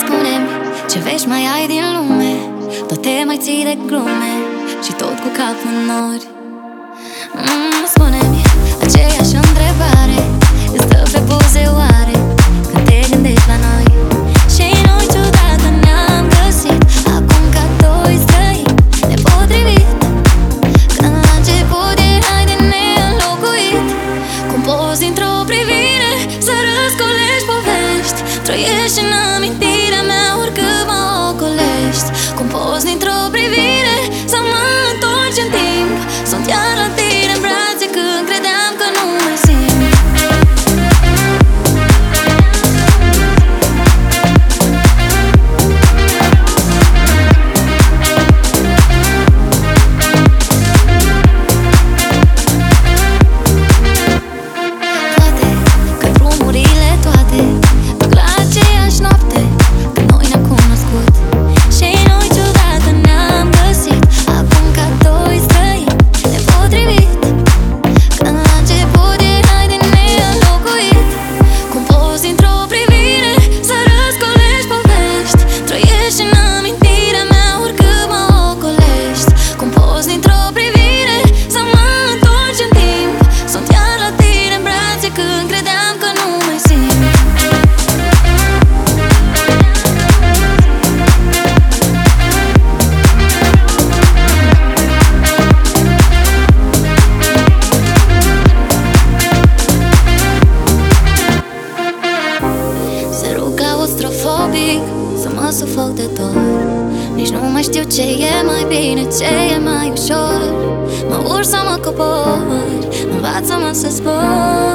Spune-mi ce vești mai ai din lume? Tot te mai ții de glume Și tot cu capul în nori. Mm, Spune-mi aceeași întrebare Îți dă pe buze oare? Când te gândești la noi Și noi ciudată ne-am găsit. Acum ca doi străini nepotrivit. Când la început erai de neînlocuit Cum poți într-o privire să răscolești povești? Trăiești în amintiri claustrofobic Să mă sufoc de tot. Nici nu mai știu ce e mai bine Ce e mai ușor. Mă urc să mă cobor Învață-mă să zbor